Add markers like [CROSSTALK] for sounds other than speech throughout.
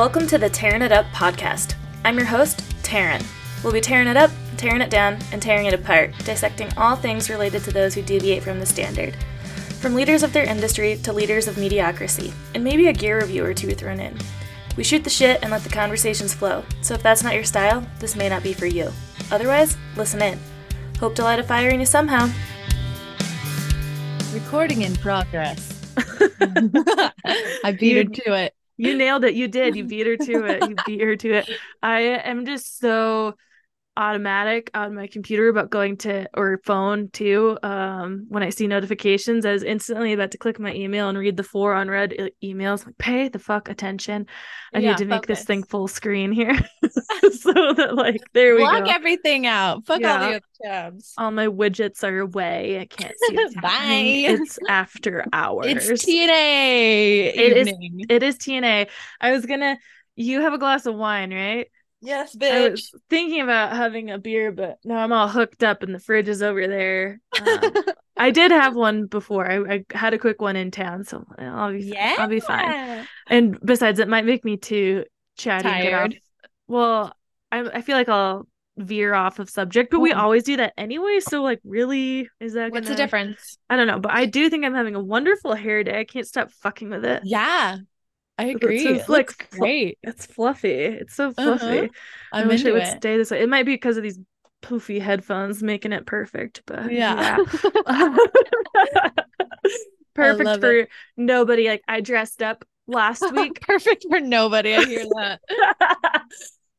Welcome to the Tarin It Up podcast. I'm your host, Tarin. We'll be tearing it up, tearing it down, and tearing it apart, dissecting all things related to those who deviate from the standard. From leaders of their industry to leaders of mediocrity, and maybe a gear review or two thrown in. We shoot the shit and let the conversations flow, so if that's not your style, this may not be for you. Otherwise, listen in. Hope to light a fire in you somehow. Recording in progress. [LAUGHS] [LAUGHS] I beat her to it. You nailed it. You did. You beat her to it. You [LAUGHS] beat her to it. I am just so automatic on my computer about going to or phone too um when i see notifications i was instantly about to click my email and read the four unread e- emails like pay the fuck attention i Yeah, need to make focus. this thing full screen here [LAUGHS] [LAUGHS] so that like there we Block go everything out. Fuck all the other tabs. all my widgets are away i can't see what's. [LAUGHS] Bye. it's after hours It's TNA It is- evening. it is tna i was gonna you have a glass of wine right yes, bitch. I was thinking about having a beer, but now I'm all hooked up and the fridge is over there. Um, [LAUGHS] I did have one before. I, I had a quick one in town, so I'll be yeah, I'll be fine. And besides, it might make me too chatty. and get off- Tired. Well, I I feel like I'll veer off of subject, but we always do that anyway. So like, really, is that What's the gonna- difference? I don't know, but I do think I'm having a wonderful hair day. I can't stop fucking with it. Yeah, I [LAUGHS] agree. it's It like great. It's fluffy. It's so Uh-huh. fluffy. I I'm wish it would it. stay this way. It might be because of these poofy headphones making it perfect, but Yeah. yeah. [LAUGHS] [LAUGHS] perfect for nobody. Like I dressed up last week. Perfect for nobody. I hear that.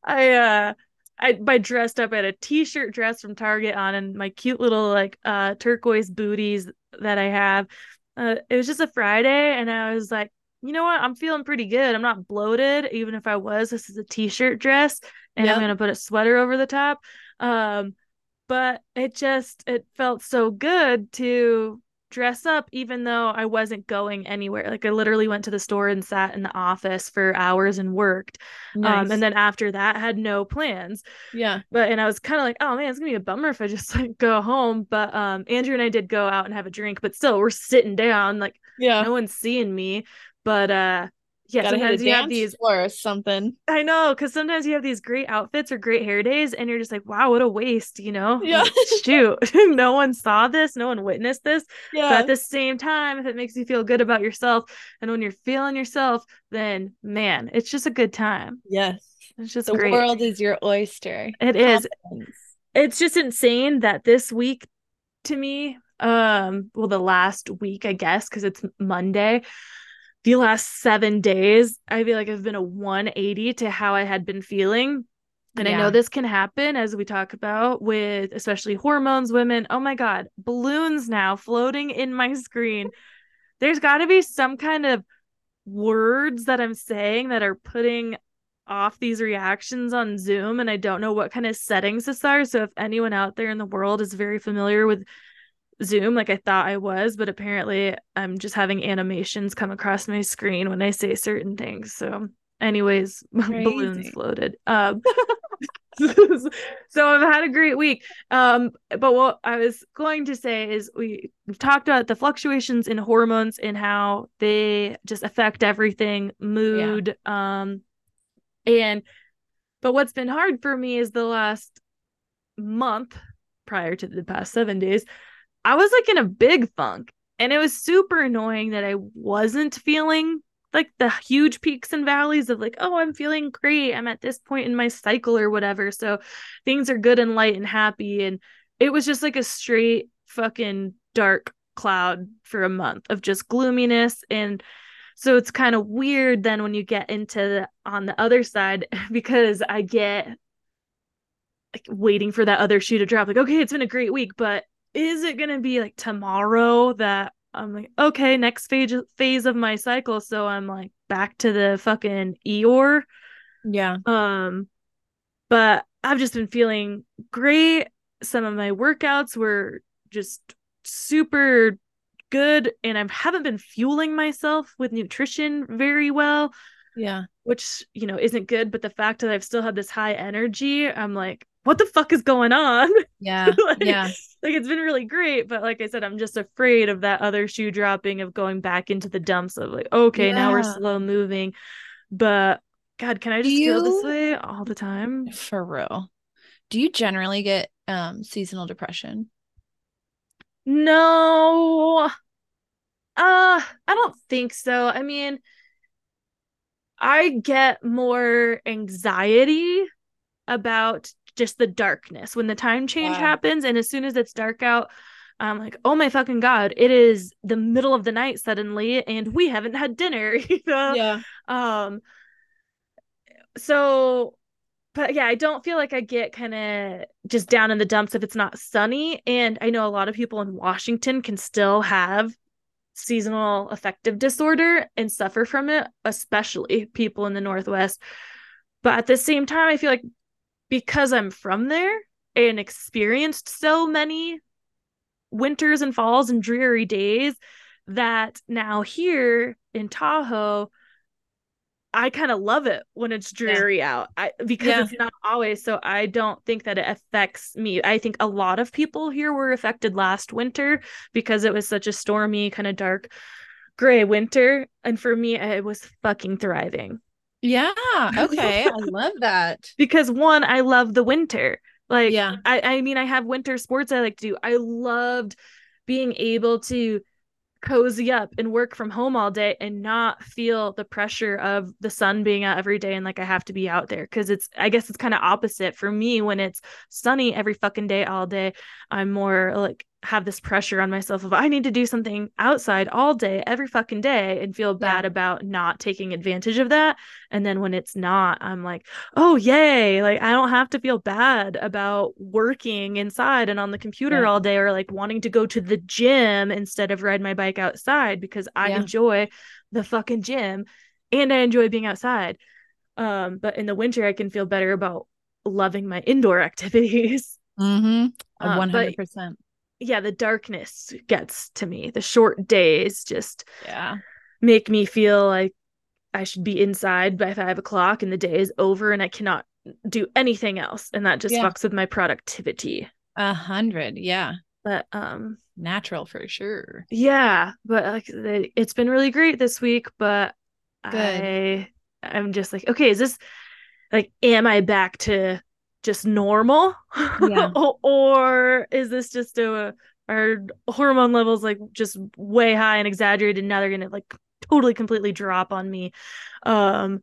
I uh I by dressed up I had a t-shirt dress from Target on and my cute little like uh turquoise booties that I have. Uh it was just a Friday and I was like, you know what? I'm feeling pretty good. I'm not bloated, even if I was. This is a t-shirt dress and Yep. I'm gonna put a sweater over the top. Um but it just it felt so good to dress up even though I wasn't going anywhere. Like I literally went to the store and sat in the office for hours and worked. Um, and then after that, had no plans. yeah, But and I was kind of like, oh man, it's gonna be a bummer if I just [LAUGHS] like go home. But um, Andrew and I did go out and have a drink, but still, we're sitting down, like yeah. no one's seeing me. But uh, yeah, Gotta sometimes you have these. or something. I know, because sometimes you have these great outfits or great hair days, and you're just like, wow, what a waste, you know? Yeah. Like, shoot, [LAUGHS] no one saw this, no one witnessed this. But Yeah, at the same time, if it makes you feel good about yourself, and when you're feeling yourself, then man, it's just a good time. yes. It's just The great. world is your oyster. It is. It's just insane that this week to me, um, well, the last week, I guess, because it's Monday, the last seven days, I feel like I've been a 180 to how I had been feeling. And I know this can happen as we talk about with especially hormones, women. Oh my God, balloons now floating in my screen. There's got to be some kind of words that I'm saying that are putting off these reactions on Zoom. And I don't know what kind of settings this are. So if anyone out there in the world is very familiar with Zoom, like I thought I was, but apparently I'm just having animations come across my screen when I say certain things. So, anyways, [LAUGHS] balloons Crazy. floated. Um, [LAUGHS] [LAUGHS] so I've had a great week. Um, but what I was going to say is we we've talked about the fluctuations in hormones and how they just affect everything, mood, um, and but what's been hard for me is the last month prior to the past seven days, I was like in a big funk. And it was super annoying that I wasn't feeling like the huge peaks and valleys of like, oh, I'm feeling great. I'm at this point in my cycle or whatever. So things are good and light and happy. And it was just like a straight fucking dark cloud for a month of just gloominess. And so it's kind of weird then when you get into the on the other side [LAUGHS] because I get like waiting for that other shoe to drop. Like, okay, it's been a great week, but is it gonna be like tomorrow that I'm like, okay, next phase phase of my cycle. So I'm like back to the fucking Eeyore. Yeah. Um, but I've just been feeling great. Some of my workouts were just super good, and I haven't been fueling myself with nutrition very well, Yeah. which you know isn't good. But the fact that I've still had this high energy, I'm like, what the fuck is going on? [LAUGHS] Yeah. [LAUGHS] Like- yeah. like it's been really great, but like I said, I'm just afraid of that other shoe dropping of going back into the dumps of like, okay, now we're slow moving. But God, can I just feel this way all the time? For real. Do you generally get um seasonal depression? No. Uh, I don't think so. I mean, I get more anxiety about just the darkness when the time change Wow. happens. And as soon as it's dark out, I'm like, oh my fucking God, it is the middle of the night suddenly, and we haven't had dinner, [LAUGHS] you know? Yeah. Um, so but yeah, I don't feel like I get kind of just down in the dumps if it's not sunny. And I know a lot of people in Washington can still have seasonal affective disorder and suffer from it, especially people in the Northwest. But at the same time, I feel like because I'm from there and experienced so many winters and falls and dreary days, that now here in Tahoe, I kind of love it when it's dreary out I, because Yeah. it's not always. So I don't think that it affects me. I think a lot of people here were affected last winter because it was such a stormy, kind of dark, gray winter. And for me, it was fucking thriving Yeah. Okay. I [LAUGHS] love that. because one, I love the winter. Like, Yeah. I, I mean, I have winter sports I like to do. I loved being able to cozy up and work from home all day and not feel the pressure of the sun being out every day and like I have to be out there because it's I guess it's kind of opposite for me when it's sunny every fucking day all day I'm more like have this pressure on myself of I need to do something outside all day every fucking day and feel bad about not taking advantage of that and then when it's not I'm like oh yay like I don't have to feel bad about working inside and on the computer Yeah. all day or like wanting to go to the gym instead of ride my bike outside because I Yeah. enjoy the fucking gym and I enjoy being outside um but in the winter I can feel better about loving my indoor [LAUGHS] activities Mm-hmm. Uh, One but. Yeah the darkness gets to me the short days just Yeah. make me feel like I should be inside by five o'clock and the day is over and I cannot do anything else. And that just Yeah. fucks with my productivity. A hundred. Yeah. But um Natural for sure. yeah, but like it's been really great this week, but Good. I I'm just like, okay, is this like am I back to just normal? Yeah. [LAUGHS] or, is this just a are hormone levels like just way high and exaggerated and now they're gonna like totally completely drop on me um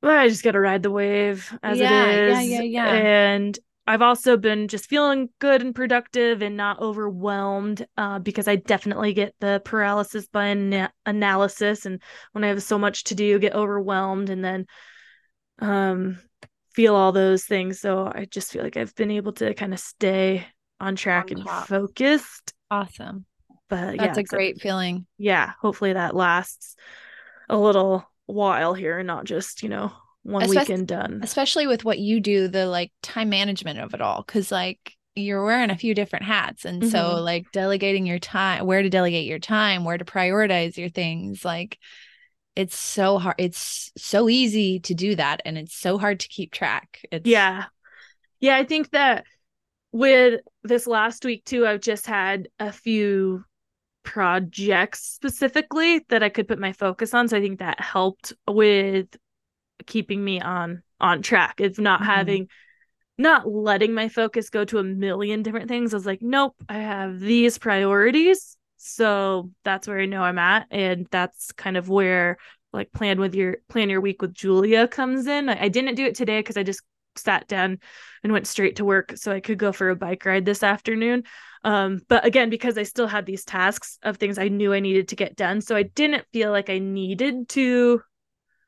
but i just gotta ride the wave as Yeah, it yeah, yeah, yeah. and i've also been just feeling good and productive and not overwhelmed uh, because i definitely get the paralysis by ana- analysis and when i have so much to do get overwhelmed and then um feel all those things so i just feel like i've been able to kind of stay on track On and focused Awesome. but That's yeah a so- great feeling. yeah hopefully that lasts a little while here and not just you know one weekend done especially with what you do the like time management of it all because like you're wearing a few different hats and so Mhm. like delegating your time where to delegate your time where to prioritize your things like it's so hard it's so easy to do that and it's so hard to keep track. It's yeah. Yeah i think that with this last week too i've just had a few projects specifically that i could put my focus on so i think that helped with keeping me on on track. It's not Mhm. having not letting my focus go to a million different things. I was like nope i have these priorities so that's where i know i'm at and that's kind of where like plan with your plan your week with julia comes in. I, I didn't do it today because i just sat down and went straight to work so i could go for a bike ride this afternoon. Um but again because i still had these tasks of things i knew i needed to get done so i didn't feel like i needed to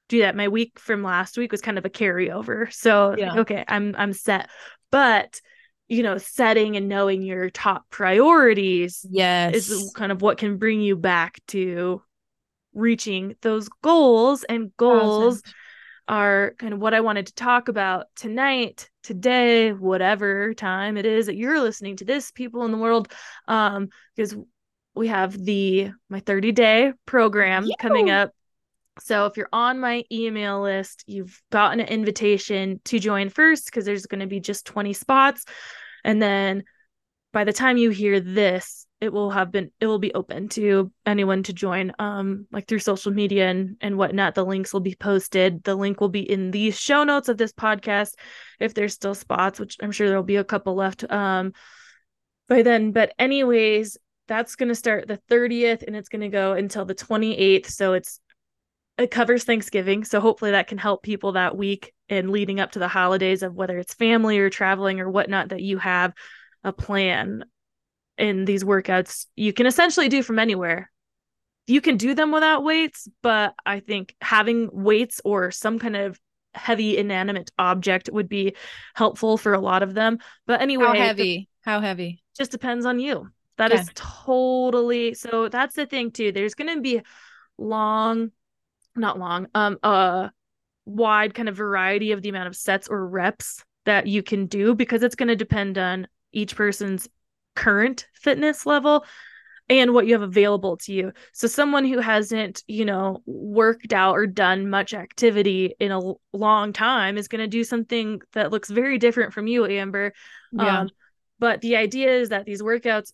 do that. My week from last week was kind of a carryover. So Yeah. okay i'm i'm set. But you know setting and knowing your top priorities yes is kind of what can bring you back to reaching those goals and goals Thousand. are kind of what I wanted to talk about tonight, today, whatever time it is that you're listening to this, people in the world. Um, because we have the my 30 day program coming up. So if you're on my email list, you've gotten an invitation to join first because there's going to be just 20 spots. And then by the time you hear this, it will have been it will be open to anyone to join um like through social media and and whatnot. The links will be posted. The link will be in the show notes of this podcast if there's still spots which i'm sure there'll be a couple left um by then. But anyways that's going to start the 30th and it's going to go until the 28th so it's it covers thanksgiving so hopefully that can help people that week and leading up to the holidays of whether it's family or traveling or whatnot that you have a plan in these workouts you can essentially do from anywhere. You can do them without weights but i think having weights or some kind of heavy inanimate object would be helpful for a lot of them. But anyway how heavy? How heavy? Just depends on you. That okay. is totally so that's the thing too. There's going to be long not long um uh wide kind of variety of the amount of sets or reps that you can do because it's going to depend on each person's current fitness level and what you have available to you. So someone who hasn't, you know, worked out or done much activity in a long time is going to do something that looks very different from you, Amber. Yeah. Um, but the idea is that these workouts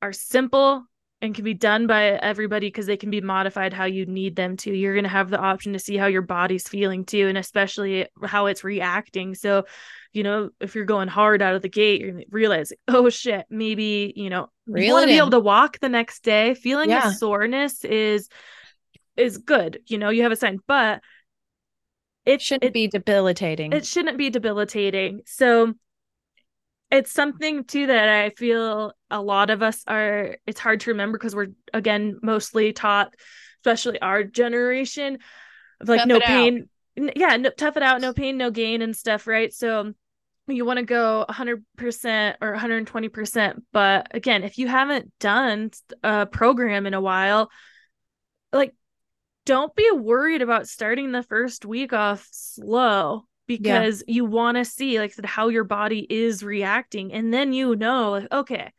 are simple and can be done by everybody because they can be modified how you need them to. You're going to have the option to see how your body's feeling too, and especially how it's reacting. So, you know, if you're going hard out of the gate, you're going to realize, oh shit, maybe, you know, Reel you want to be able to walk the next day. Feeling yeah. a soreness is is good. You know, you have a sign, but it shouldn't it, be debilitating. It shouldn't be debilitating. So it's something too that I feel a lot of us are it's hard to remember because we're again mostly taught, especially our generation, of like tough no pain. Out. Yeah, no, tough it out, no pain, no gain and stuff, right? So you want to go 100% or 120%, but again, if you haven't done a program in a while, like don't be worried about starting the first week off slow because yeah. you want to see like I said how your body is reacting and then you know like okay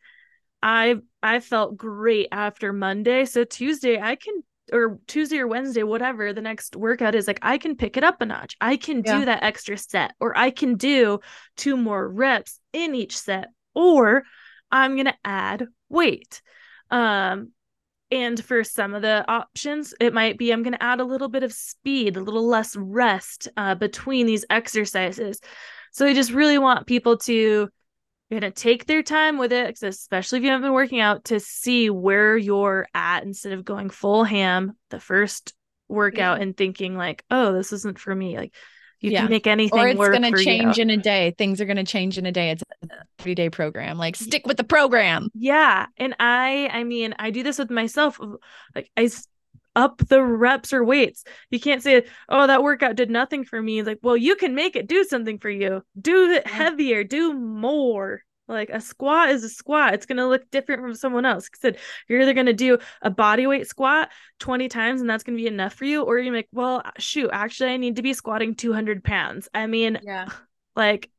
i i felt great after monday so tuesday i can or tuesday or wednesday whatever the next workout is like i can pick it up a notch i can yeah. do that extra set or i can do two more reps in each set or i'm going to add weight um and for some of the options, it might be I'm going to add a little bit of speed, a little less rest uh, between these exercises. So I just really want people to kind of take their time with it, especially if you haven't been working out, to see where you're at instead of going full ham the first workout yeah. and thinking like, oh, this isn't for me. Like you yeah. can make anything or it's going to change you. in a day. Things are going to change in a day. It's a three day program. Like stick with the program. Yeah. And i i mean i do this with myself. Like i up the reps or weights. You can't say oh that workout did nothing for me. Like well you can make it do something for you. Do it heavier. Do more like a squat is a squat. It's gonna look different from someone else. Said you're either gonna do a body weight squat 20 times and that's gonna be enough for you, or you're like, well, shoot, actually, I need to be squatting 200 pounds. I mean, yeah, [SIGHS] like,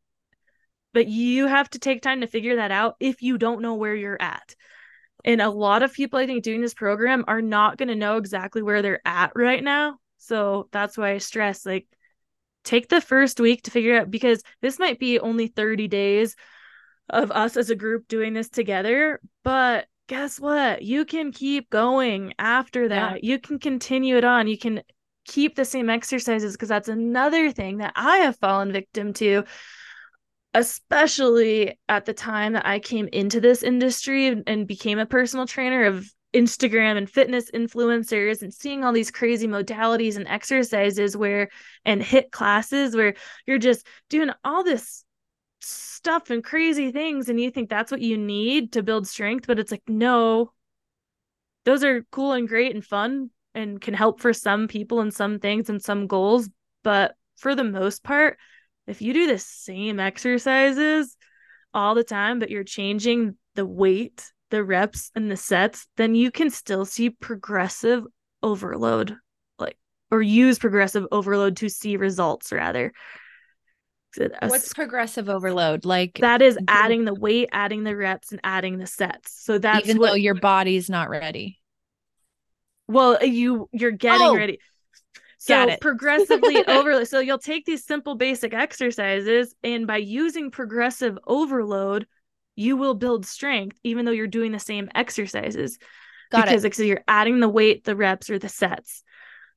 but you have to take time to figure that out if you don't know where you're at. And a lot of people, I think, doing this program are not gonna know exactly where they're at right now. So that's why I stress like take the first week to figure out because this might be only 30 days of us as a group doing this together. But guess what? You can keep going after that. Yeah. You can continue it on. You can keep the same exercises because that's another thing that I have fallen victim to, especially at the time that I came into this industry and became a personal trainer of Instagram and fitness influencers and seeing all these crazy modalities and exercises where and HIIT classes where you're just doing all this stuff and crazy things and you think that's what you need to build strength but it's like no. Those are cool and great and fun and can help for some people and some things and some goals but for the most part if you do the same exercises all the time but you're changing the weight the reps and the sets then you can still see progressive overload like or use progressive overload to see results rather What's progressive overload? Like that is adding the weight, adding the reps, and adding the sets. So that's even what, though your body's not ready. Well, you you're getting oh, ready. So [LAUGHS] progressively overload. So you'll take these simple basic exercises, and by using progressive overload, you will build strength even though you're doing the same exercises. Got because it. like, so you're adding the weight, the reps, or the sets.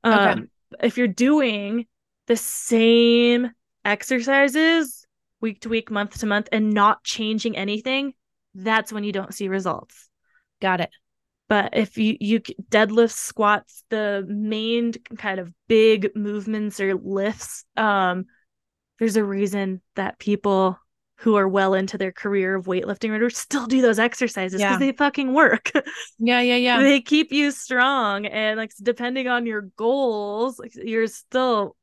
Okay. Um, if you're doing the same exercises week to week, month to month, and not changing anything, that's when you don't see results. Got it. But if you you deadlifts, squats, the main kind of big movements or lifts, um, there's a reason that people who are well into their career of weightlifting or still do those exercises because Yeah. they fucking work. [LAUGHS] Yeah, yeah, yeah. they keep you strong and like depending on your goals you're still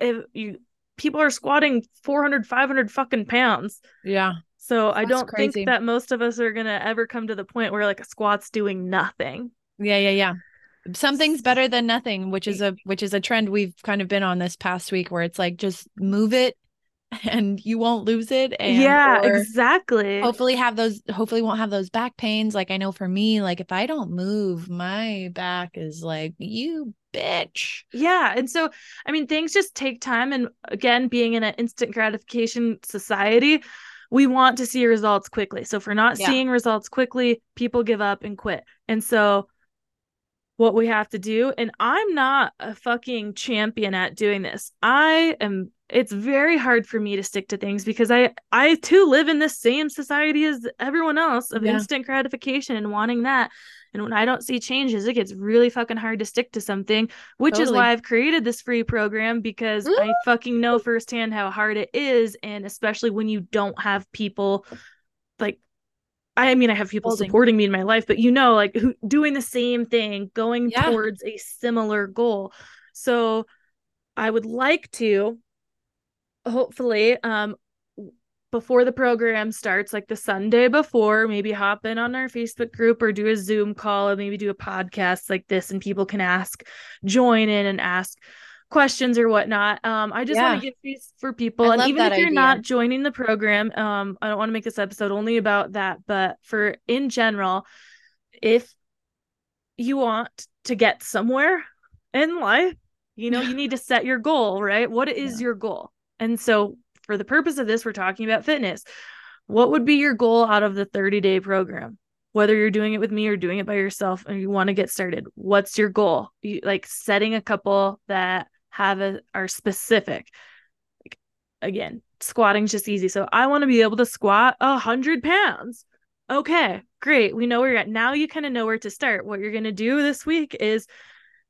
if you people are squatting 400 500 fucking pounds Yeah. so i don't crazy. think that most of us are gonna ever come to the point where like a squat's doing nothing Yeah, yeah, yeah. Something's better than nothing, which is a which is a trend we've kind of been on this past week where it's like just move it [LAUGHS] and you won't lose it and yeah exactly hopefully have those hopefully won't have those back pains like I know for me like if I don't move my back is like you bitch. Yeah. And so, I mean, things just take time. And again, being in an instant gratification society, we want to see results quickly. So, if we're not Yeah. seeing results quickly, people give up and quit. And so, what we have to do, and I'm not a fucking champion at doing this. I am it's very hard for me to stick to things because I I too live in the same society as everyone else of Yeah. instant gratification and wanting that. And when I don't see changes, it gets really fucking hard to stick to something, which is why I've created this free program because I fucking know firsthand how hard it is. And especially when you don't have people like, I mean, I have people Holding. supporting me in my life, but you know, like who doing the same thing, going Yeah. towards a similar goal. So I would like to hopefully um before the program starts like the sunday before maybe hop in on our facebook group or do a zoom call and maybe do a podcast like this and people can ask join in and ask questions or whatnot um i just Yeah. want to give these for people I and even if you're idea. not joining the program um i don't want to make this episode only about that but for in general if you want to get somewhere in life you know you need to set your goal right what is Yeah. your goal and so for the purpose of this we're talking about fitness. What would be your goal out of the 30 day program? Whether you're doing it with me or doing it by yourself and you want to get started what's your goal? You, like setting a couple that have a are specific. Like, again squatting's just easy. So i want to be able to squat a hundred pounds. Okay great. We know where you're at. Now you kind of know where to start. What you're going to do this week is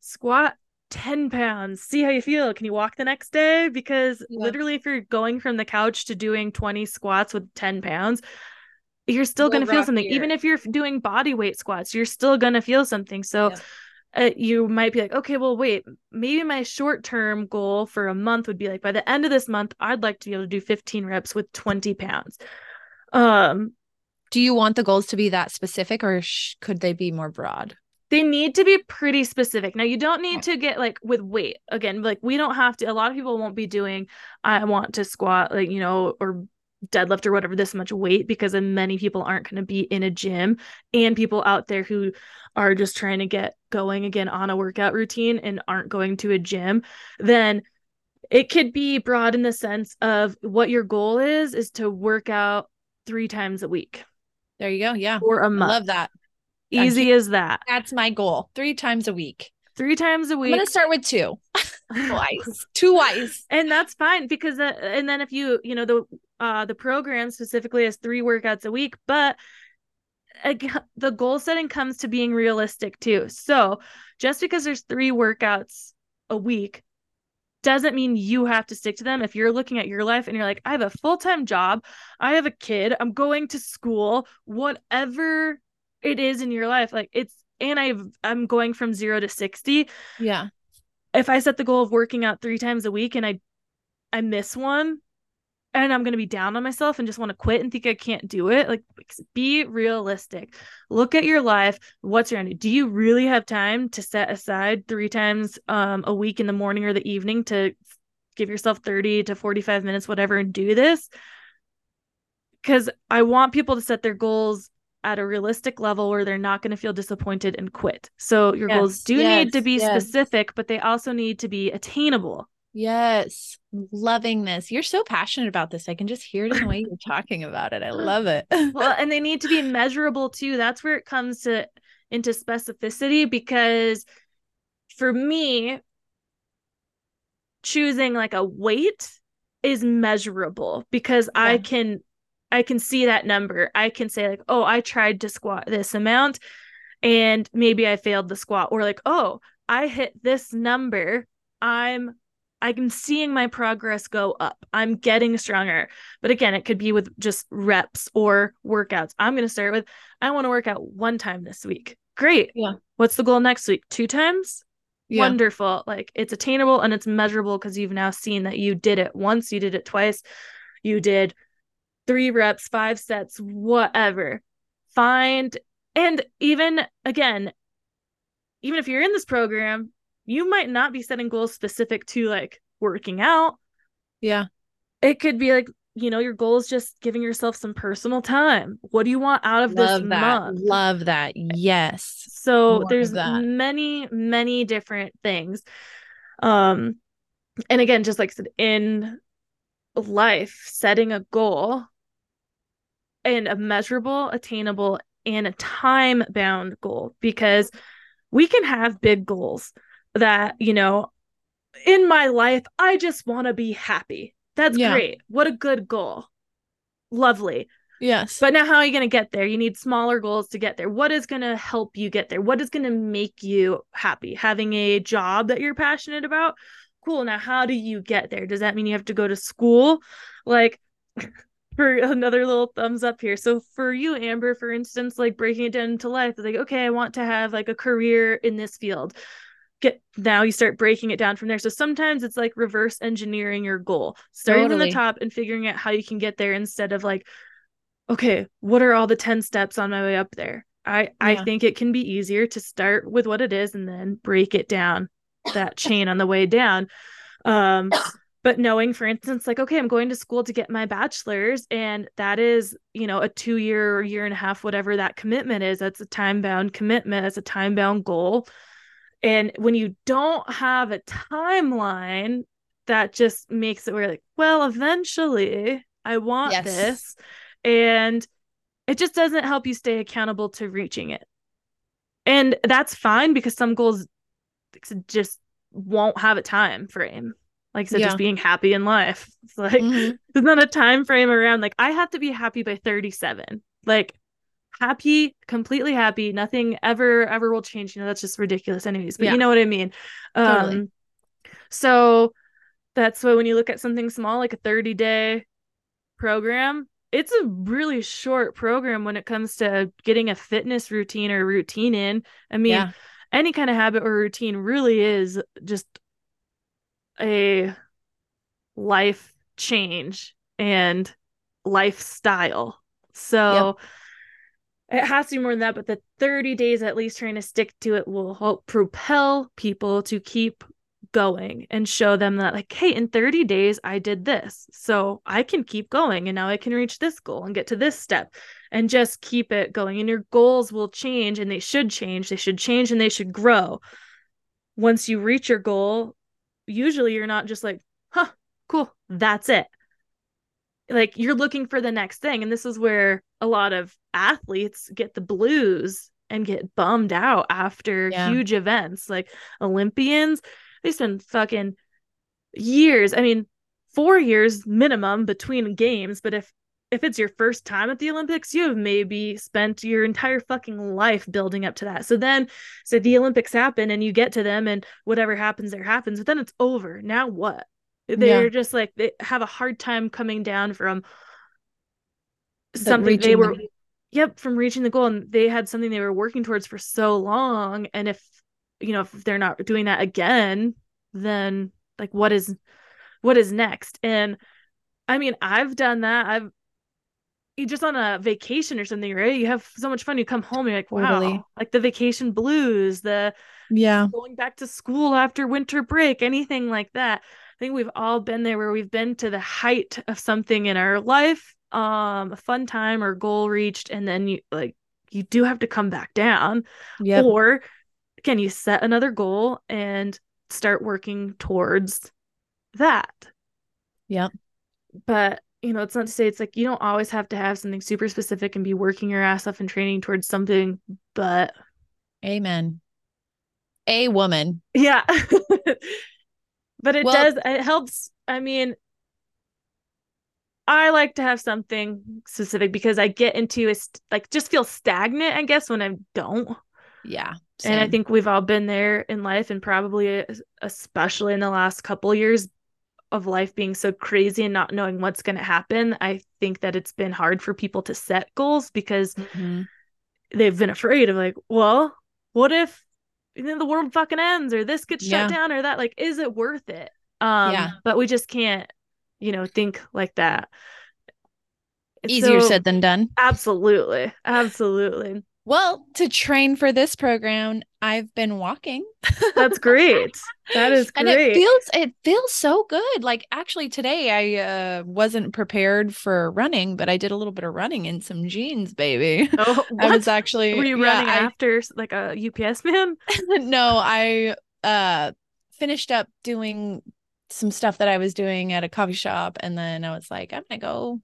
squat 10 pounds. See how you feel. Can you walk the next day? Because Yeah. literally if you're going from the couch to doing 20 squats with 10 pounds you're still going to feel something. your- even if you're doing body weight squats you're still going to feel something. So Yeah. uh, you might be like okay well wait maybe my short term goal for a month would be like by the end of this month i'd like to be able to do 15 reps with 20 pounds. Um Do you want the goals to be that specific or sh- could they be more broad? They need to be pretty specific. Now you don't need to get like with weight. Again, like we don't have to a lot of people won't be doing I want to squat like, you know, or deadlift or whatever this much weight because then many people aren't going to be in a gym and people out there who are just trying to get going again on a workout routine and aren't going to a gym, then it could be broad in the sense of what your goal is is to work out 3 times a week There you go. Yeah. or a I month. love that. Easy as that. That's my goal. Three times a week. 3 times a week. I'm gonna start with two. [LAUGHS] Twice. Twice. and that's fine because uh, and then if you you know the uh the program specifically has three workouts a week but ag- the goal setting comes to being realistic too so just because there's three workouts a week doesn't mean you have to stick to them if you're looking at your life and you're like i have a full-time job i have a kid i'm going to school whatever it is in your life like it's and i've i'm going from 0 to 60 Yeah. if I set the goal of working out three times a week and I I miss one and I'm gonna be down on myself and just want to quit and think I can't do it, like be realistic. Look at your life. What's your end? Do you really have time to set aside three times um a week in the morning or the evening to give yourself 30 to 45 minutes, whatever, and do this? Because I want people to set their goals at a realistic level where they're not going to feel disappointed and quit. So your goals Yes, do need to be yes. specific, but they also need to be attainable. Yes. Loving this. You're so passionate about this. I can just hear it in the way you're [LAUGHS] talking about it. I [LAUGHS] love it. well, [LAUGHS] and they need to be measurable too. That's where it comes to into specificity because for me choosing like a weight is measurable because yeah. I can I can see that number. I can say like, "Oh, I tried to squat this amount and maybe I failed the squat." Or like, "Oh, I hit this number. I'm I'm seeing my progress go up. I'm getting stronger. But again, it could be with just reps or workouts. I'm going to start with I want to work out one time this week. Great. Yeah. What's the goal next week? Two times? Yeah. Wonderful. Like it's attainable and it's measurable because you've now seen that you did it once, you did it twice, you did three reps, five sets, whatever. Find and even again, even if you're in this program, you might not be setting goals specific to like working out. Yeah. It could be like, you know, your goal is just giving yourself some personal time. What do you want out of Love this that. month? Love that. Yes. So there's many, many different things. Um, and again, just like I said, in life, setting a goal and a measurable, attainable, and a time bound goal because we can have big goals that, you know, in my life, I just want to be happy. That's yeah. great. What a good goal. Lovely. Yes. But now, how are you going to get there? You need smaller goals to get there. What is going to help you get there? What is going to make you happy? Having a job that you're passionate about? Cool. Now, how do you get there? Does that mean you have to go to school? Like, [LAUGHS] for another little thumbs up here. So for you, Amber, for instance, like breaking it down into life, like, okay, I want to have like a career in this field. Get now you start breaking it down from there. So sometimes it's like reverse engineering your goal, starting totally. from the top and figuring out how you can get there instead of like, okay, what are all the 10 steps on my way up there? I yeah. I think it can be easier to start with what it is and then break it down that chain on the way down. Um but knowing for instance like okay i'm going to school to get my bachelor's and that is you know a two year or year and a half whatever that commitment is that's a time bound commitment that's a time bound goal. And when you don't have a timeline that just makes it where like well eventually i want yes. this. And it just doesn't help you stay accountable to reaching it. And that's fine because some goals just won't have a time frame like said, yeah. just being happy in life. [LAUGHS] It's like mm-hmm. there's not a time frame around like I have to be happy by 37. Like happy, completely happy. Nothing ever, ever will change. You know, that's just ridiculous anyways. But yeah. you know what I mean? Totally. Um so that's why when you look at something small like a 30 day program, it's a really short program when it comes to getting a fitness routine or routine in. I mean, yeah. any kind of habit or routine really is just a life change and lifestyle. So yep. it has to be more than that, but the 30 days at least trying to stick to it will help propel people to keep going and show them that like hey in 30 days I did this so I can keep going and now I can reach this goal and get to this step and just keep it going and your goals will change and they should change they should change and they should grow once you reach your goal usually you're not just like, huh, cool, that's it. Like you're looking for the next thing. And this is where a lot of athletes get the blues and get bummed out after yeah. huge events. Like Olympians, they spend fucking years. I mean, four years minimum between games. But if if it's your first time at the Olympics, you have maybe spent your entire fucking life building up to that. So then, so the Olympics happen and you get to them and whatever happens there happens, but then it's over. Now what? They're yeah. just like, they have a hard time coming down from something they were, the- yep, from reaching the goal. And they had something they were working towards for so long. And if, you know, if they're not doing that again, then like what is, what is next? And I mean, I've done that. I've, you just on a vacation or something, right? You have so much fun. You come home, you're like, wow, totally. like the vacation blues, the yeah, going back to school after winter break, anything like that. I think we've all been there where we've been to the height of something in our life, um, a fun time or goal reached, and then you like you do have to come back down. Yeah. Or can you set another goal and start working towards that. Yep. But you know, it's not to say it's like you don't always have to have something super specific and be working your ass off and training towards something, but Amen. A woman. yeah. [LAUGHS] but it Well- does it helps. I mean, I like to have something specific because I get into a st- like just feel stagnant, I guess, when I don't. Yeah. And I think we've all been there in life, and probably especially in the last couple years of life being so crazy and not knowing what's going to happen. I think that it's been hard for people to set goals because Mhm. they've been afraid of like, well, what if you know, the world fucking ends or this gets Yeah. shut down or that? Like, is it worth it? Um, Yeah. but we just can't, you know, think like that. Easier so- said than done. Absolutely, absolutely. Well, to train for this program, I've been walking. That's great. That is great. [LAUGHS] and it feels it feels so good. Like actually today I uh, wasn't prepared for running, but I did a little bit of running in some jeans, baby. [LAUGHS] oh, I was what? actually Were you yeah, running I- after like a UPS man? [LAUGHS] no, I uh finished up doing some stuff that I was doing at a coffee shop and then I was like, I'm gonna go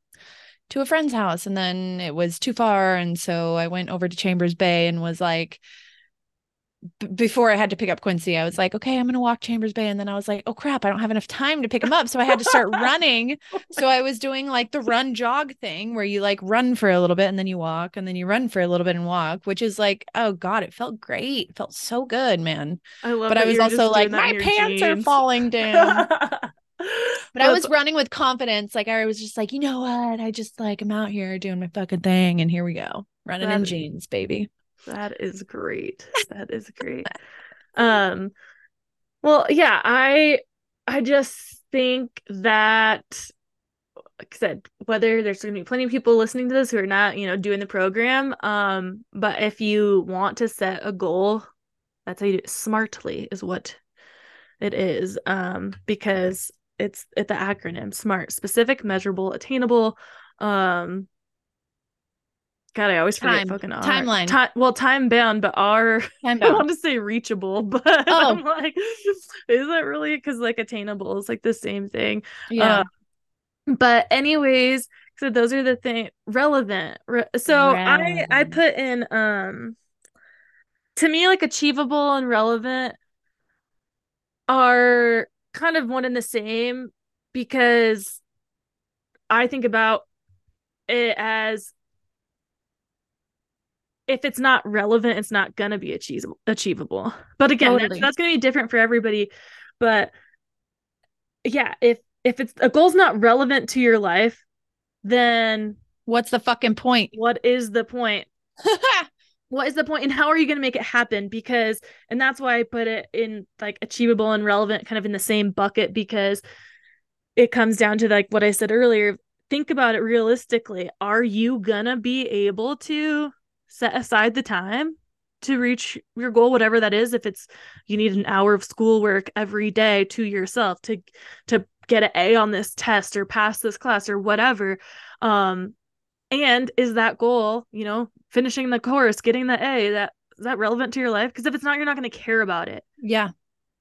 to a friend's house and then it was too far and so I went over to Chambers Bay and was like b- before I had to pick up Quincy, I was like, okay, I'm gonna walk Chambers Bay, and then I was like, oh crap, I don't have enough time to pick him up, so I had to start [LAUGHS] running. So I was doing like the run jog thing, where you like run for a little bit and then you walk, and then you run for a little bit and walk, which is like, oh god, it felt great, it felt so good, man. I love. But I was you were just also like, my pants are falling down. [LAUGHS] [LAUGHS] But I was running with confidence. Like I was just like, you know what? I just like I'm out here doing my fucking thing, and here we go, running in That- jeans, baby. That is great. [LAUGHS] That is great. um well, yeah, I I just think that like I said, whether there's going to be plenty of people listening to this who are not, you know, doing the program, um, but if you want to set a goal, that's how you do it smartly is what it is. Um, because it's it's the acronym SMART, specific, measurable, attainable, um God, I always forget Time. fucking R. Timeline. Time, well, time bound, but R. Time I want to say reachable, [LAUGHS] but Oh. I'm like, is that really? Because like attainable is like the same thing. Yeah. Uh, but anyways, so those are the thing relevant. Re- so I I put in um to me like achievable and relevant are kind of one and the same because I think about it as if it's not relevant, it's not gonna be achievable. Achievable, but again, that's, that's gonna be different for everybody. But yeah, if if it's a goal's not relevant to your life, then What's the fucking point? what is the point? [LAUGHS] What is the point, and how are you gonna make it happen? Because, and that's why I put it in like achievable and relevant, kind of in the same bucket, because it comes down to like what I said earlier. Think about it realistically. Are you gonna be able to set aside the time to reach your goal, whatever that is? If it's you need an hour of schoolwork every day to yourself to to get an A on this test or pass this class or whatever. Um, and is that goal, you know, finishing the course, getting the A, that is that relevant to your life? Because if it's not, you're not going to care about it. yeah.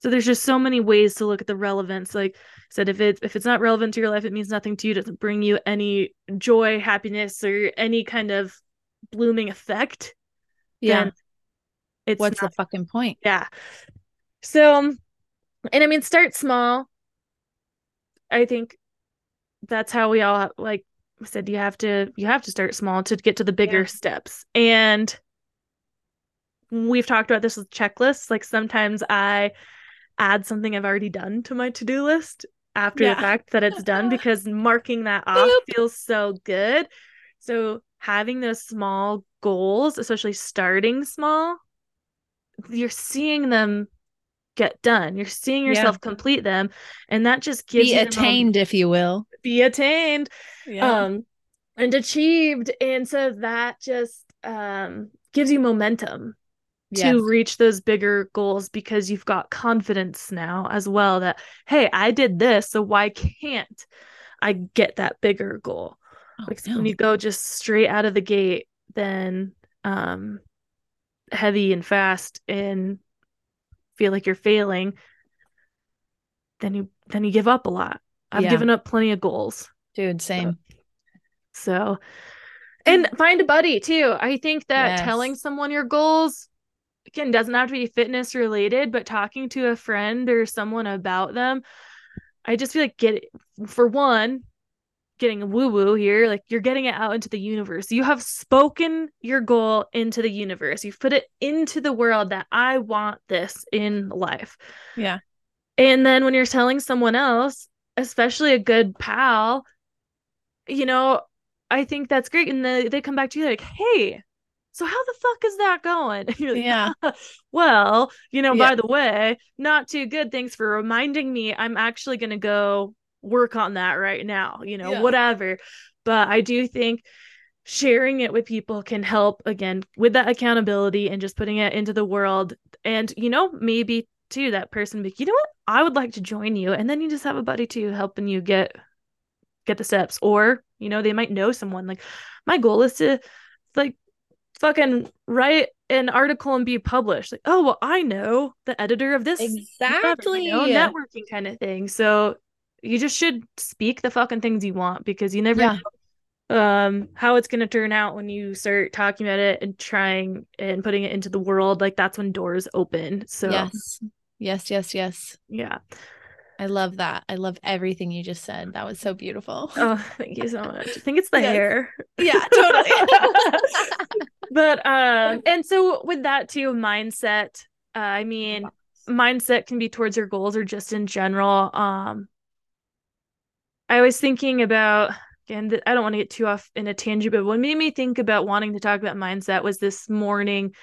So there's just so many ways to look at the relevance. Like I said, if it's if it's not relevant to your life, it means nothing to you. It doesn't bring you any joy, happiness, or any kind of blooming effect. Yeah. It's What's not- the fucking point? yeah. So, and I mean, start small. I think that's how we all like I said. You have to you have to start small to get to the bigger Yeah. steps. And we've talked about this with checklists. Like sometimes I add something I've already done to my to do list after Yeah. the fact that it's done [LAUGHS] because marking that off Boop. feels so good. So having those small goals, especially starting small, you're seeing them get done. You're seeing Yeah. yourself complete them, and that just gives Be you the mom- attained, if you will. be attained, um, and achieved, and so that just um gives you momentum yes. to reach those bigger goals because you've got confidence now as well that hey, I did this, so why can't I get that bigger goal? Oh, like no. when you go just straight out of the gate then um heavy and fast and feel like you're failing then you then you give up a lot. I've Yeah. given up plenty of goals. Dude, same. So, mm. and find a buddy too. I think that Yes. telling someone your goals again doesn't have to be fitness related, but talking to a friend or someone about them, I just feel like get for one, getting woo woo here, like you're getting it out into the universe. You have spoken your goal into the universe. You've put it into the world that I want this in life. Yeah. And then when you're telling someone else, especially a good pal, you know, I think that's great. And they, they come back to you like, hey, so how the fuck is that going? [LAUGHS] And you're like, Yeah. [LAUGHS] well, you know, Yeah. by the way, not too good. Thanks for reminding me. I'm actually going to go work on that right now, you know, Yeah. whatever. But I do think sharing it with people can help again with that accountability and just putting it into the world. And, you know, maybe to that person be, you know what? I would like to join you. And then you just have a buddy too helping you get get the steps. Or, you know, they might know someone. Like my goal is to like fucking write an article and be published. Like, oh well, I know the editor of this Exactly. you know, networking kind of thing. So you just should speak the fucking things you want because you never Yeah. know um how it's going to turn out when you start talking about it and trying and putting it into the world like that's when doors open so Yes. Yes, yes, yes. yeah I love that. I love everything you just said. That was so beautiful. oh thank you so much i think it's the [LAUGHS] Yes. hair yeah, totally. [LAUGHS] but um [LAUGHS] and so with that too mindset uh, i mean mindset can be towards your goals or just in general um i was thinking about again i don't want to get too off in a tangent but what made me think about wanting to talk about mindset was this morning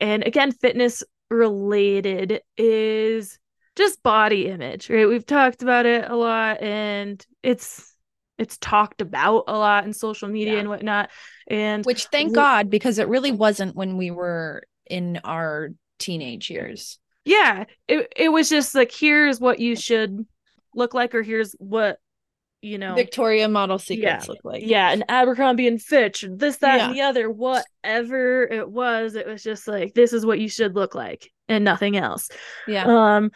and again fitness related is just body image right we've talked about it a lot and it's it's talked about a lot in social media Yeah. and whatnot and Which thank Wh- God, because it really wasn't when we were in our teenage years. yeah it, it was just like here's what you should look like or here's what you know Victoria model secrets Yeah. look like. yeah and abercrombie and fitch this that and the other whatever it was it was just like this is what you should look like and nothing else Yeah. um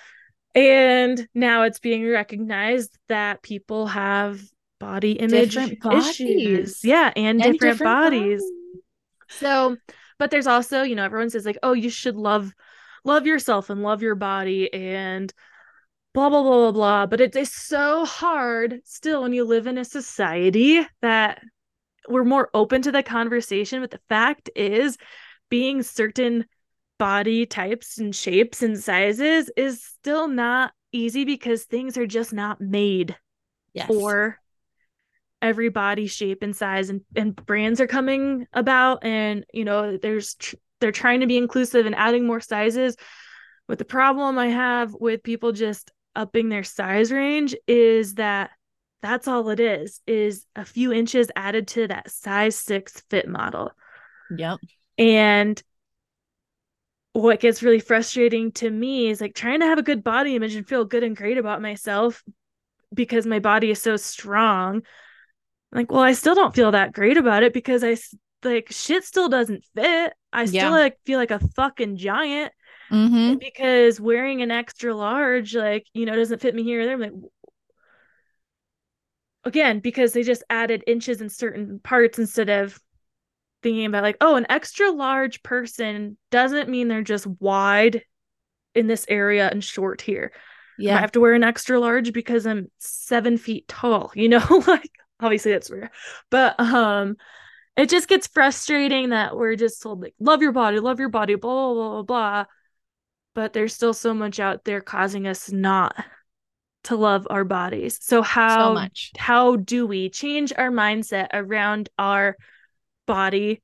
and now it's being recognized that people have body image Different issues yeah and, And different, bodies bodies. So, but there's also, you know, everyone says like, oh, you should love love yourself and love your body and blah blah blah blah blah. But it is so hard still when you live in a society that we're more open to the conversation. But the fact is, being certain body types and shapes and sizes is still not easy because things are just not made Yes. for every body shape and size and, and brands are coming about and you know there's tr- they're trying to be inclusive and adding more sizes but the problem i have with people just upping their size range is that that's all it is is a few inches added to that size 6 fit model Yep. and what gets really frustrating to me is like trying to have a good body image and feel good and great about myself because my body is so strong. Like, well, I still don't feel that great about it because I like shit still doesn't fit. I still Yeah. like feel like a fucking giant Mm-hmm. because wearing an extra large, like, you know, doesn't fit me here or there. I'm like, again, because they just added inches in certain parts instead of thinking about, like, oh, an extra large person doesn't mean they're just wide in this area and short here. Yeah. I have to wear an extra large because I'm seven feet tall, you know, [LAUGHS] like obviously that's rare. But um it just gets frustrating that we're just told like love your body, love your body, blah blah blah blah blah. But there's still so much out there causing us not to love our bodies. So how so much. how do we change our mindset around our body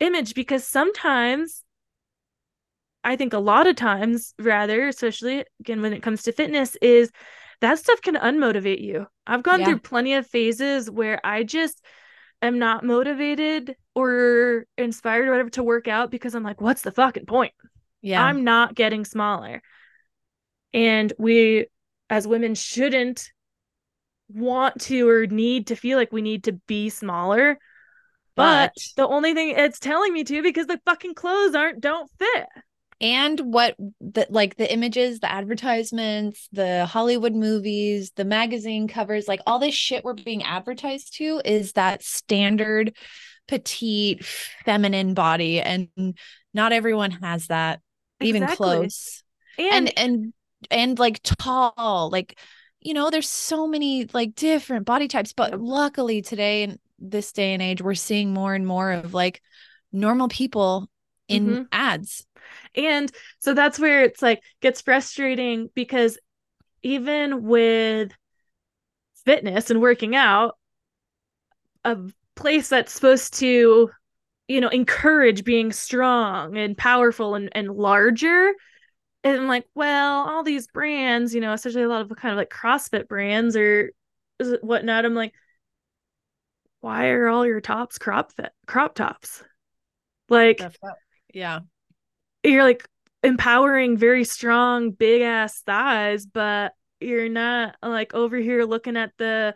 image? Because sometimes, I think a lot of times, rather, especially again when it comes to fitness, is that stuff can unmotivate you. I've gone Yeah. through plenty of phases where I just am not motivated or inspired or whatever to work out because I'm like, what's the fucking point? Yeah. I'm not getting smaller. And we, as women, shouldn't want to or need to feel like we need to be smaller. But but the only thing it's telling me to because the fucking clothes aren't don't fit. and what the like the images the advertisements the hollywood movies the magazine covers like all this shit we're being advertised to is that standard petite feminine body and not everyone has that even Exactly. close And, and and and like tall like you know there's so many like different body types but luckily today in this day and age we're seeing more and more of like normal people in Mhm. ads and so that's where it's like gets frustrating because even with fitness and working out, a place that's supposed to, you know, encourage being strong and powerful and, and larger. And I'm like, well, all these brands, you know, especially a lot of kind of like CrossFit brands or is it whatnot. I'm like, why are all your tops crop fit crop tops? Like yeah you're like empowering very strong big ass thighs but you're not like over here looking at the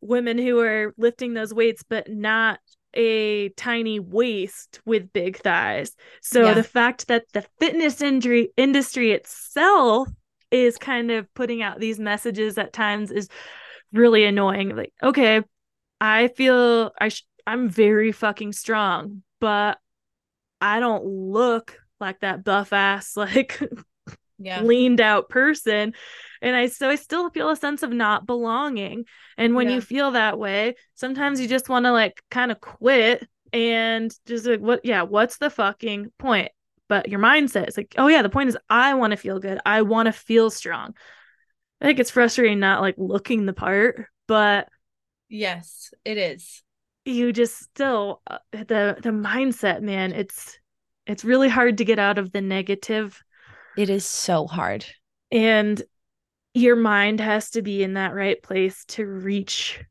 women who are lifting those weights but not a tiny waist with big thighs so Yeah. the fact that the fitness industry industry itself is kind of putting out these messages at times is really annoying like okay i feel i sh- i'm very fucking strong but I don't look like that buff ass, [LAUGHS] like yeah leaned out person. And I so I still feel a sense of not belonging. And when Yeah. you feel that way, sometimes you just want to like kind of quit and just like what yeah, what's the fucking point? But your mindset is like, oh yeah, the point is I want to feel good. I want to feel strong. I think it's frustrating not like looking the part, but yes it is. You just still uh, the the mindset man it's it's really hard to get out of the negative. It is so hard. And your mind has to be in that right place to reach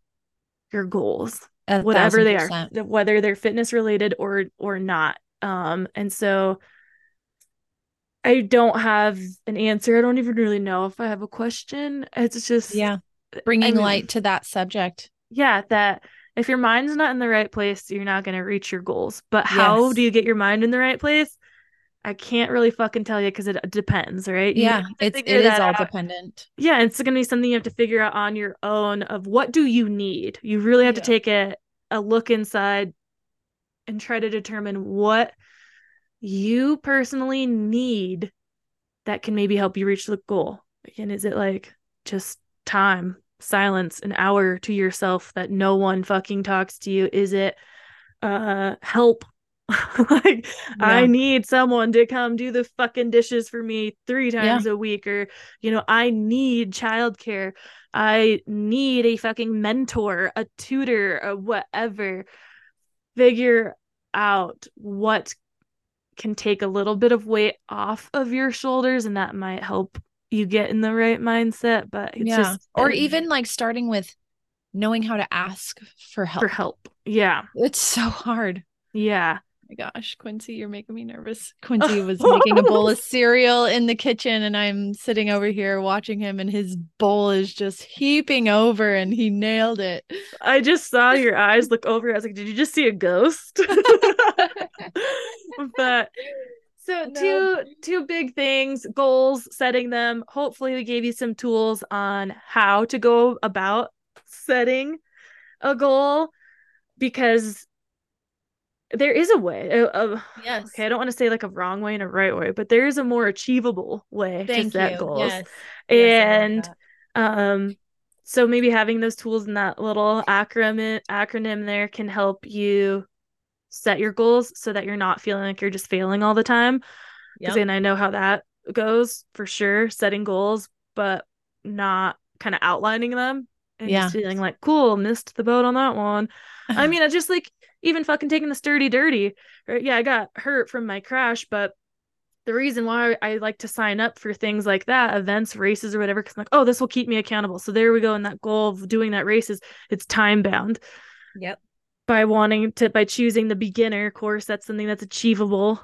your goals A whatever they are whether they're fitness related or or not. Um and so i don't have an answer. I don't even really know if i have a question. It's just yeah. Bringing mean- light to that subject yeah that if your mind's not in the right place you're not going to reach your goals. But how Yes. do you get your mind in the right place? I can't really fucking tell you because it depends right? You yeah it's it is all out. dependent. Yeah it's going to be something you have to figure out on your own of what do you need? You really have Yeah. to take a, a look inside and try to determine what you personally need that can maybe help you reach the goal. Again is it like just time silence an hour to yourself that no one fucking talks to you. Is it uh help? [LAUGHS] Like i need someone to come do the fucking dishes for me three times a week or you know i need childcare. I need a fucking mentor a tutor a whatever. Figure out what can take a little bit of weight off of your shoulders and that might help you get in the right mindset but it's yeah just or even like starting with knowing how to ask for help. For help yeah. It's so hard. Yeah. Oh my gosh, Quincy, you're making me nervous. [LAUGHS] Quincy was making a bowl of cereal in the kitchen, and I'm sitting over here watching him, and his bowl is just heaping over, and he nailed it. i just saw your eyes look over. I was like did you just see a ghost? [LAUGHS] [LAUGHS] But so No. two two big things goals setting them hopefully we gave you some tools on how to go about setting a goal because there is a way a- a- Yes. okay i don't want to say like a wrong way and a right way but there is a more achievable way to set you. goals Yes. Yes, I love and um so maybe having those tools in that little acronym acronym there can help you set your goals so that you're not feeling like you're just failing all the time because Yep. then I know how that goes for sure setting goals but not kind of outlining them and Yeah. just feeling like cool missed the boat on that one I [LAUGHS] mean, I just like even fucking taking the sturdy dirty. Right? Yeah, I got hurt from my crash, but the reason why I like to sign up for things like that, events, races, or whatever, because I'm like, oh, this will keep me accountable. So there we go. And that goal of doing that race is it's time bound Yep. By wanting to by choosing the beginner course. That's something that's achievable.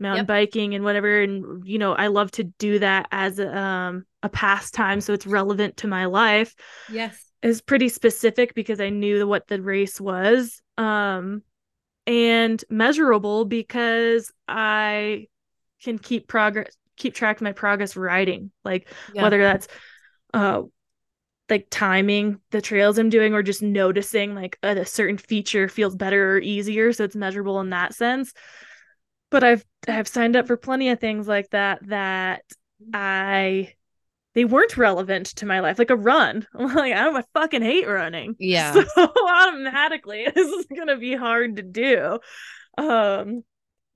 Mountain Yep. biking and whatever, and you know, I love to do that as a, um a pastime, so it's relevant to my life Yes. is pretty specific because I knew what the race was. Um and measurable because I can keep progress keep track of my progress riding like Yeah. whether that's uh like timing the trails I'm doing or just noticing like a, a certain feature feels better or easier so it's measurable in that sense. But I've I've signed up for plenty of things like that that I they weren't relevant to my life like a run. I'm [LAUGHS] like I don't I fucking hate running. [LAUGHS] Yeah. so automatically [LAUGHS] this is gonna be hard to do. Um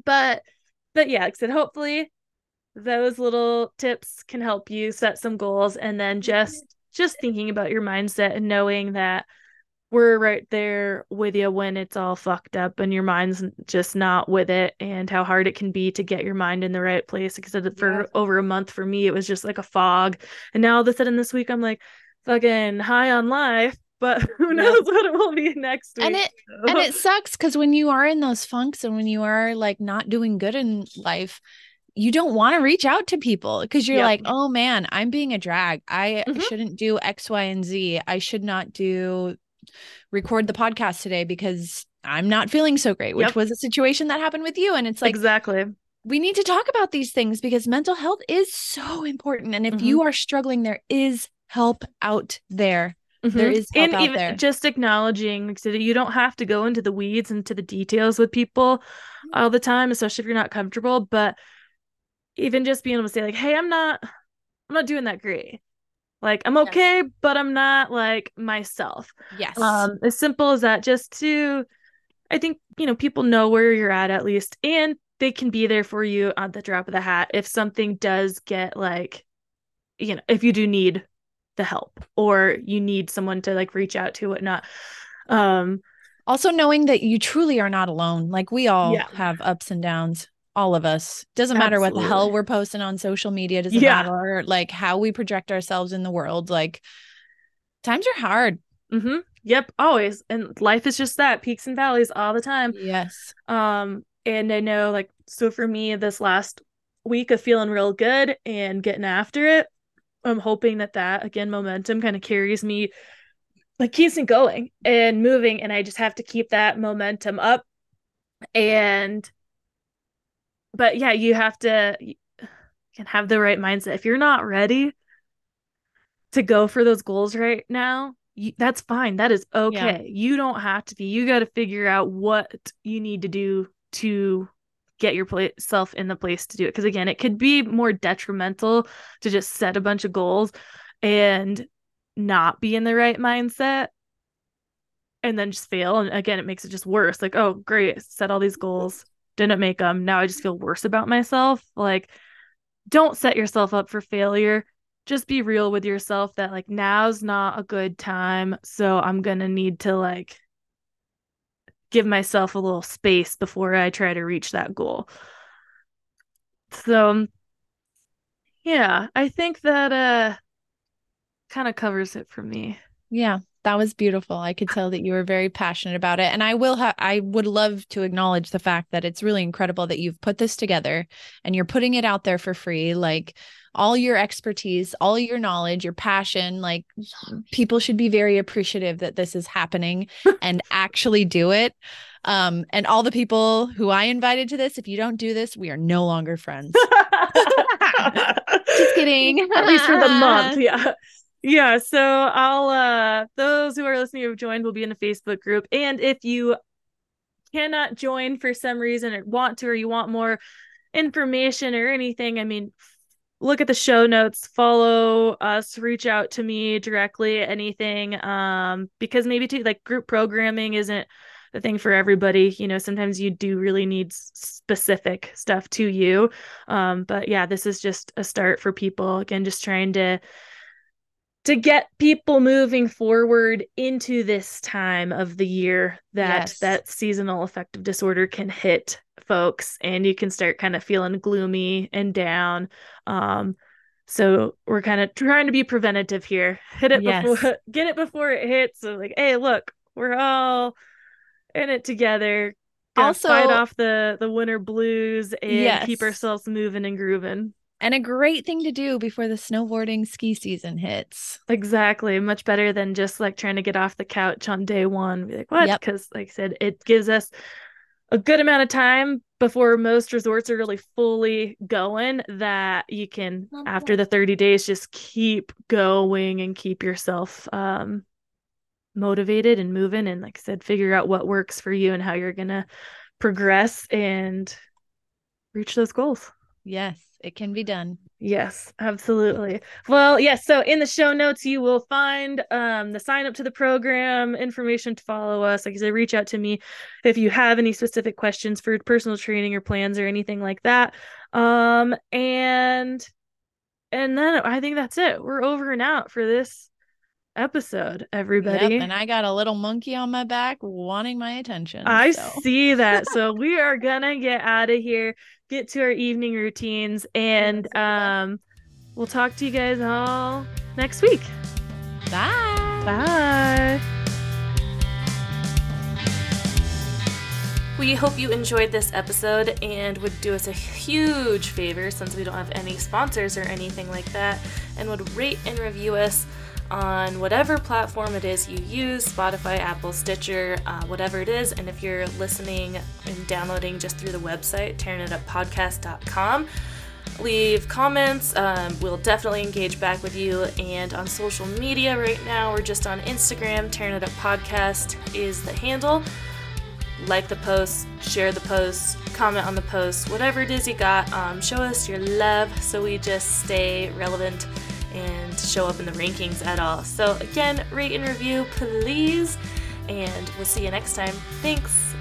but but yeah like I said hopefully those little tips can help you set some goals and then just just thinking about your mindset and knowing that we're right there with you when it's all fucked up and your mind's just not with it and how hard it can be to get your mind in the right place. Because for Yeah. over a month for me it was just like a fog. And now all of a sudden this week i'm like fucking high on life [LAUGHS] but who knows what it will be next week And it and it sucks because when you are in those funks and when you are like not doing good in life, you don't want to reach out to people because you're Yep. like, oh man, I'm being a drag. I Mhm. shouldn't do X, Y, and Z. I should not do record the podcast today because I'm not feeling so great, which Yep. was a situation that happened with you. And it's like, exactly we need to talk about these things because mental health is so important. And if Mhm. you are struggling, there is help out there. There Mhm. is help and out even there. just acknowledging so that you don't have to go into the weeds and to the details with people all the time especially if you're not comfortable but even just being able to say like hey i'm not i'm not doing that great like i'm Yes. okay but i'm not like myself Yes. um as simple as that just to i think you know people know where you're at at least and they can be there for you on the drop of the hat if something does get like you know if you do need the help or you need someone to like reach out to whatnot um Also, knowing that you truly are not alone. Like we all Yeah. have ups and downs, all of us. Doesn't matter what the hell we're posting on social media. Doesn't Yeah. matter like how we project ourselves in the world. Like times are hard. Mm-hmm. yep always and life is just that peaks and valleys all the time Yes. um and i know like so for me this last week of feeling real good and getting after it i'm hoping that that again momentum kind of carries me like keeps me going and moving and i just have to keep that momentum up and but yeah you have to you can have the right mindset. If you're not ready to go for those goals right now you, that's fine. That is okay. You don't have to be. You got to figure out what you need to do to get yourself in the place to do it. Because again it could be more detrimental to just set a bunch of goals and not be in the right mindset and then just fail. And again it makes it just worse. Like oh great set all these goals didn't make them now i just feel worse about myself. Like don't set yourself up for failure. Just be real with yourself that like now's not a good time. So i'm gonna need to like give myself a little space before i try to reach that goal. So yeah i think that uh kind of covers it for me. Yeah. That was beautiful. I could tell that you were very passionate about it. And I will have, I would love to acknowledge the fact that it's really incredible that you've put this together and you're putting it out there for free. Like all your expertise, all your knowledge, your passion, like people should be very appreciative that this is happening [LAUGHS] and actually do it. Um, and all the people who I invited to this, if you don't do this, we are no longer friends. [LAUGHS] [LAUGHS] Just kidding. at least for the month yeah yeah so i'll uh those who are listening who have joined will be in a facebook group and if you cannot join for some reason or want to or you want more information or anything i mean look at the show notes follow us reach out to me directly anything um because maybe too like group programming isn't the thing for everybody you know sometimes you do really need specific stuff to you um but yeah this is just a start for people again just trying to to get people moving forward into this time of the year that Yes. that seasonal affective disorder can hit folks and you can start kind of feeling gloomy and down. Um so we're kind of trying to be preventative here. Hit it Yes. before [LAUGHS] get it before it hits. So like hey look we're all in it together. Gonna fight off the the winter blues and keep ourselves moving and grooving and a great thing to do before the snowboarding ski season hits. Exactly. Much better than just like trying to get off the couch on day one. Be like, what? Yep. Because, like I said, it gives us a good amount of time before most resorts are really fully going that you can after the 30 days just keep going and keep yourself um motivated and moving and like I said figure out what works for you and how you're going to progress and reach those goals. Yes, it can be done. Yes, absolutely. Well, yes. So in the show notes, you will find um, the sign up to the program, information to follow us. Like I said, reach out to me if you have any specific questions for personal training or plans or anything like that. Um, and and then I think that's it. We're over and out for this episode, everybody. Yep, and I got a little monkey on my back wanting my attention. I so. see that. [LAUGHS] so we are gonna get out of here, get to our evening routines, and um we'll talk to you guys all next week. Bye. Bye. We hope you enjoyed this episode and would do us a huge favor since we don't have any sponsors or anything like that, and would rate and review us on whatever platform it is you use Spotify, Apple, Stitcher, uh, whatever it is. And if you're listening and downloading just through the website, tarinituppodcast.com, leave comments. Um, we'll definitely engage back with you. And on social media right now, we're just on Instagram. Tarin It Up Podcast is the handle. Like the post, share the post, comment on the post, whatever it is you got. Um, show us your love so we just stay relevant and show up in the rankings at all. So, again, rate and review, please. And we'll see you next time. Thanks.